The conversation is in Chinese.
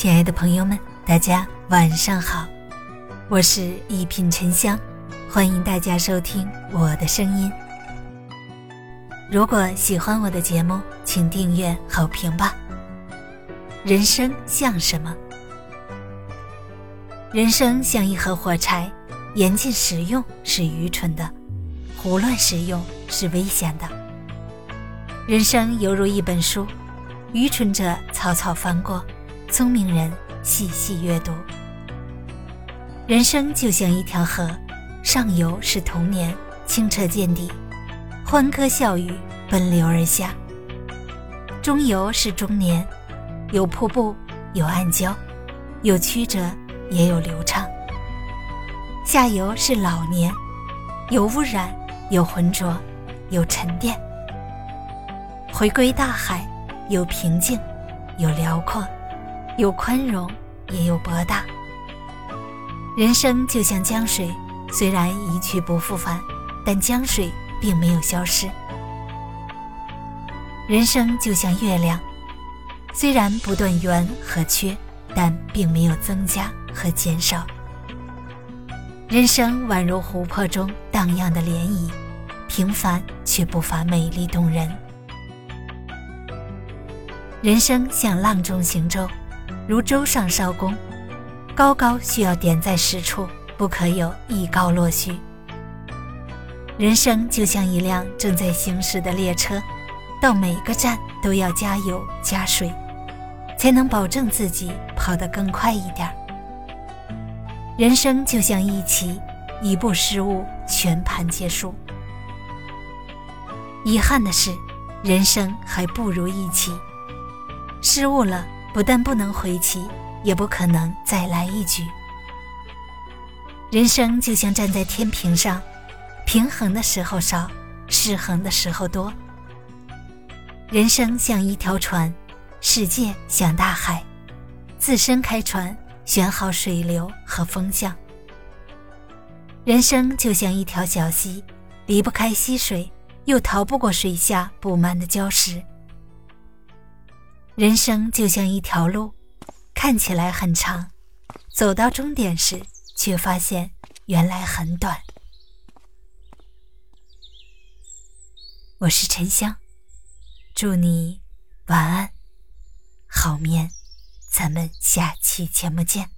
亲爱的朋友们，大家晚上好，我是一品沉香，欢迎大家收听我的声音。如果喜欢我的节目，请订阅好评吧。人生像什么？人生像一盒火柴，严禁使用是愚蠢的，胡乱使用是危险的。人生犹如一本书，愚蠢者草草翻过，聪明人细细阅读。人生就像一条河，上游是童年，清澈见底，欢歌笑语奔流而下；中游是中年，有瀑布，有暗礁，有曲折，也有流畅；下游是老年，有污染，有浑浊，有沉淀。回归大海，有平静，有辽阔，有宽容，也有博大。人生就像江水，虽然一去不复返，但江水并没有消失。人生就像月亮，虽然不断圆和缺，但并没有增加和减少。人生宛如湖泊中荡漾的涟漪，平凡却不乏美丽动人。人生像浪中行舟，如舟上烧弓，高高需要点在实处，不可有一高落虚。人生就像一辆正在行驶的列车，到每个站都要加油加水，才能保证自己跑得更快一点儿。人生就像一棋，一步失误，全盘皆输。遗憾的是，人生还不如一棋。失误了，不但不能回棋，也不可能再来一局。人生就像站在天平上，平衡的时候少，失衡的时候多。人生像一条船，世界像大海，自身开船，选好水流和风向。人生就像一条小溪，离不开溪水，又逃不过水下布满的礁石。人生就像一条路，看起来很长，走到终点时，却发现原来很短。我是沉香，祝你晚安，好眠，咱们下期节目见。